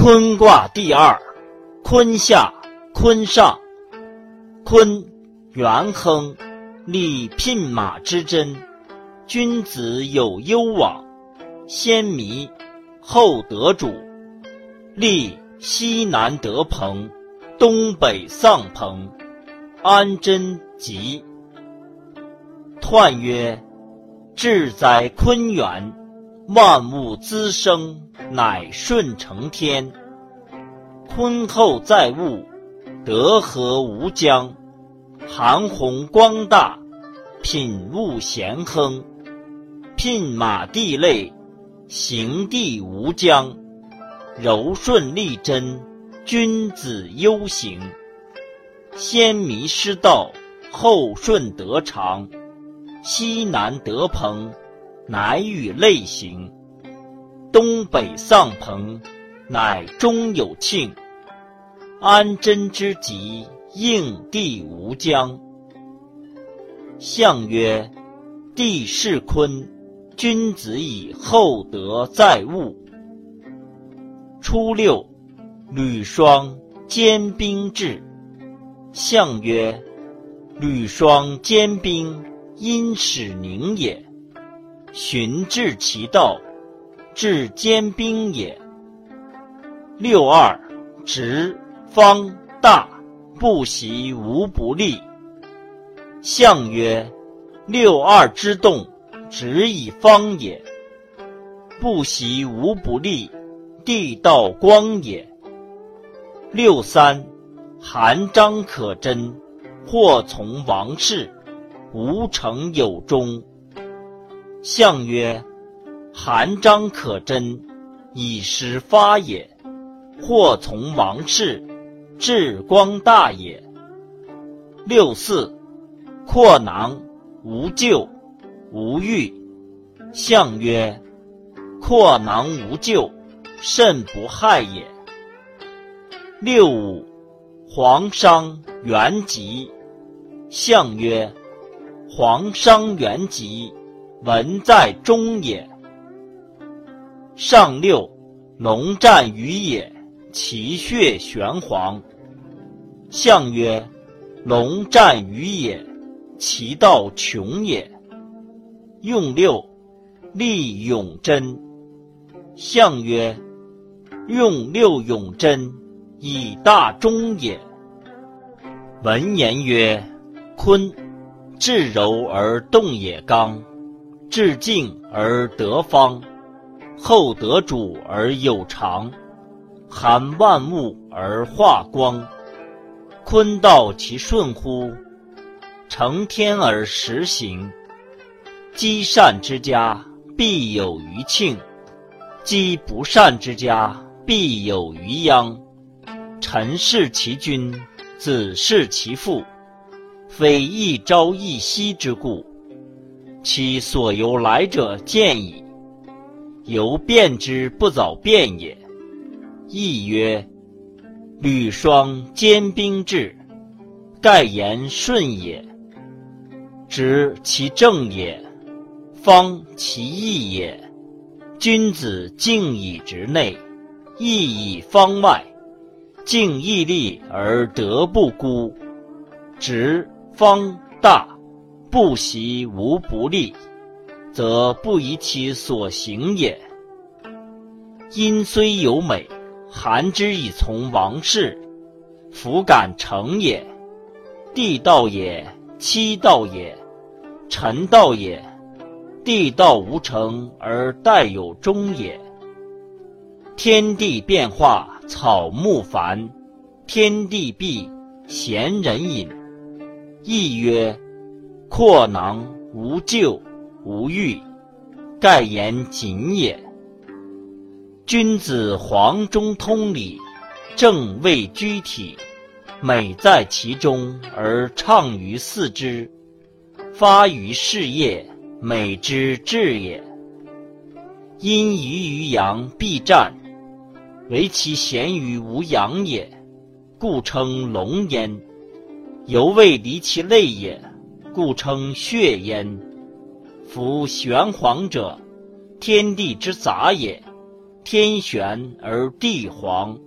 坤卦第二，坤下，坤上。坤，元亨，利牝马之贞。君子有攸往，先迷，后得主。利西南得朋，东北丧朋，安贞吉。彖曰：志在坤元，万物滋生。乃顺承天，坤厚载物，德和无疆，韩弘光大，品物咸亨，牝马地类，行地无疆，柔顺利贞，君子忧行。先迷失道，后顺得长，西南得朋，乃与类行。东北丧朋，乃终有庆。安贞之吉，应地无疆。象曰：地势坤，君子以厚德载物。初六，履霜坚冰至。象曰：履霜坚冰，因使凝也。循至其道。至坚冰也。六二，直方大，不习无不利。象曰：六二之动，直以方也。不习无不利，地道光也。六三，含章可贞，或从王室，无成有终。象曰。含章可贞，以时发也；或从王室，至光大也。六四，阔囊，无咎，无欲。象曰：阔囊无咎，甚不害也。六五，黄商元吉。象曰：黄商元吉，文在中也。上六，龙战于野，其血玄黄。象曰：龙战于野，其道穷也。用六，立永贞。象曰：用六永贞，以大中也。文言曰：坤，至柔而动也刚，至静而得方。厚德主而有常，含万物而化光。坤道其顺乎？承天而实行。积善之家，必有余庆；积不善之家，必有余殃。臣事其君，子事其父，非一朝一夕之故。其所由来者见矣。由变之不早变也。亦曰：履霜坚冰至，盖言顺也。直其正也，方其义也。君子敬以直内，义以方外。敬义立而德不孤。直方大，不习无不利。则不以其所行也。阴虽有美，含之以从王室，弗敢成也。地道也，妻道也，臣道也。地道无成而待有终也。天地变化，草木繁；天地闭，贤人隐。亦曰：阔囊无咎。无欲，盖言谨也。君子黄中通理，正位居体，美在其中而畅于四肢，发于事业，美之至也。因于于阳必战，唯其贤于无阳也，故称龙焉；犹未离其类也，故称血焉。夫玄黄者，天地之杂也；天玄而地黄。